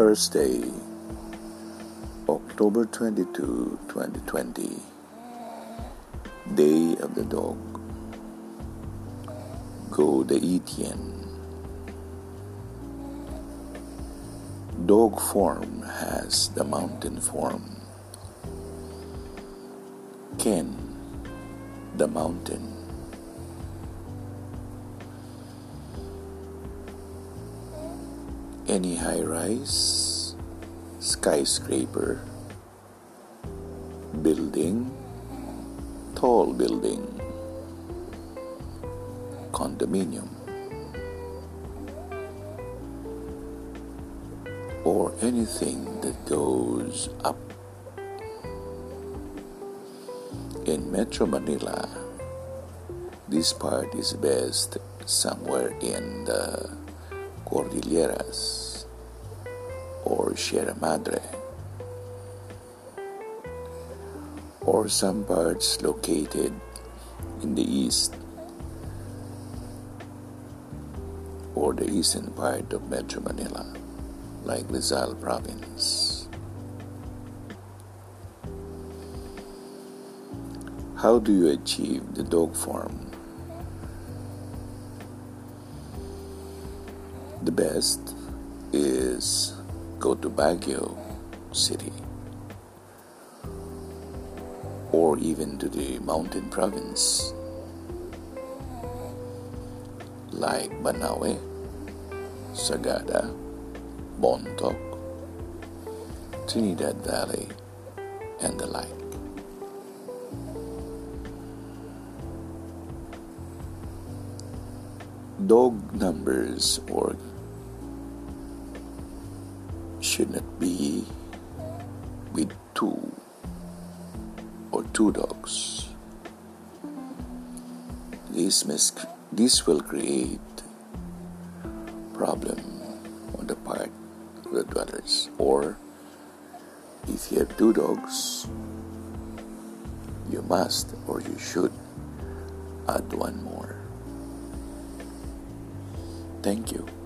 Thursday, October 22, 2020, Day of the Dog. Go the Etienne. Dog form has the mountain form. Ken, the mountain. Any high rise, skyscraper, building, tall building, condominium, or anything that goes up. In Metro Manila, this part is best somewhere in the Cordilleras or Sierra Madre or some parts located in the east or the eastern part of Metro Manila like Rizal province. How do you achieve the dog form? The best is go to Baguio City or even to the mountain province like Banawe, Sagada, Bontoc, Trinidad Valley, and the like. Dog numbers or should not be with two or two dogs. This, must, this will create problem on the part of the dwellers. Or if you have two dogs, you must or you should add one more. Thank you.